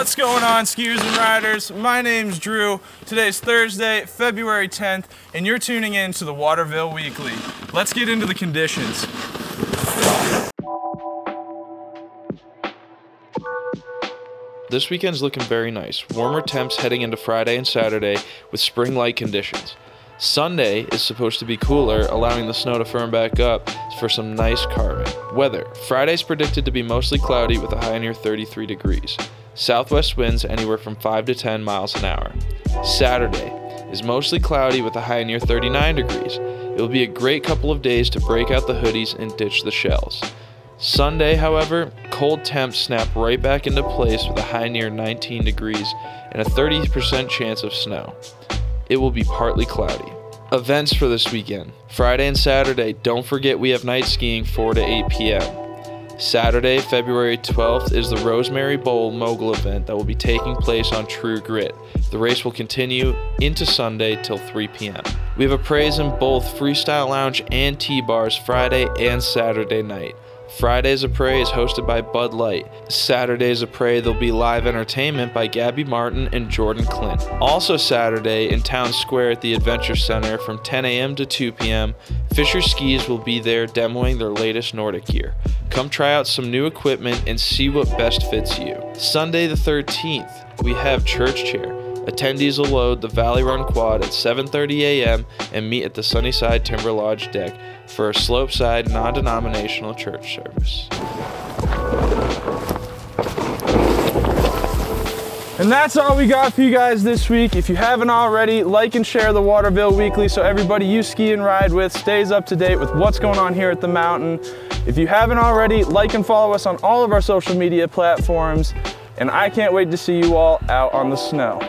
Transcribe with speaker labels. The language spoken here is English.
Speaker 1: What's going on, skiers and riders? My name's Drew. Today's Thursday, February 10th, and you're tuning in to the Waterville Weekly. Let's get into the conditions.
Speaker 2: This weekend's looking very nice. Warmer temps heading into Friday and Saturday with spring like conditions. Sunday is supposed to be cooler, allowing the snow to firm back up for some nice carving. Weather Friday's predicted to be mostly cloudy with a high near 33 degrees. Southwest winds anywhere from 5 to 10 miles an hour. Saturday is mostly cloudy with a high near 39 degrees. It will be a great couple of days to break out the hoodies and ditch the shells. Sunday, however, cold temps snap right back into place with a high near 19 degrees and a 30% chance of snow. It will be partly cloudy. Events for this weekend Friday and Saturday, don't forget we have night skiing 4 to 8 p.m. Saturday, February 12th, is the Rosemary Bowl Mogul event that will be taking place on True Grit. The race will continue into Sunday till 3 p.m. We have Apres in both Freestyle Lounge and T Bars Friday and Saturday night. Friday's Apres is hosted by Bud Light. Saturday's Apres there'll be live entertainment by Gabby Martin and Jordan Clint. Also Saturday in Town Square at the Adventure Center from 10 a.m. to 2 p.m. Fischer Skis will be there demoing their latest Nordic gear. Come try out some new equipment and see what best fits you. Sunday the 13th, we have Church Chair. Attendees will load the Valley Run Quad at 7:30 a.m. and meet at the Sunnyside Timber Lodge deck for a slopeside non-denominational church service.
Speaker 1: And that's all we got for you guys this week. If you haven't already, like and share the Waterville Weekly so everybody you ski and ride with stays up to date with what's going on here at the mountain. If you haven't already, like and follow us on all of our social media platforms. And I can't wait to see you all out on the snow.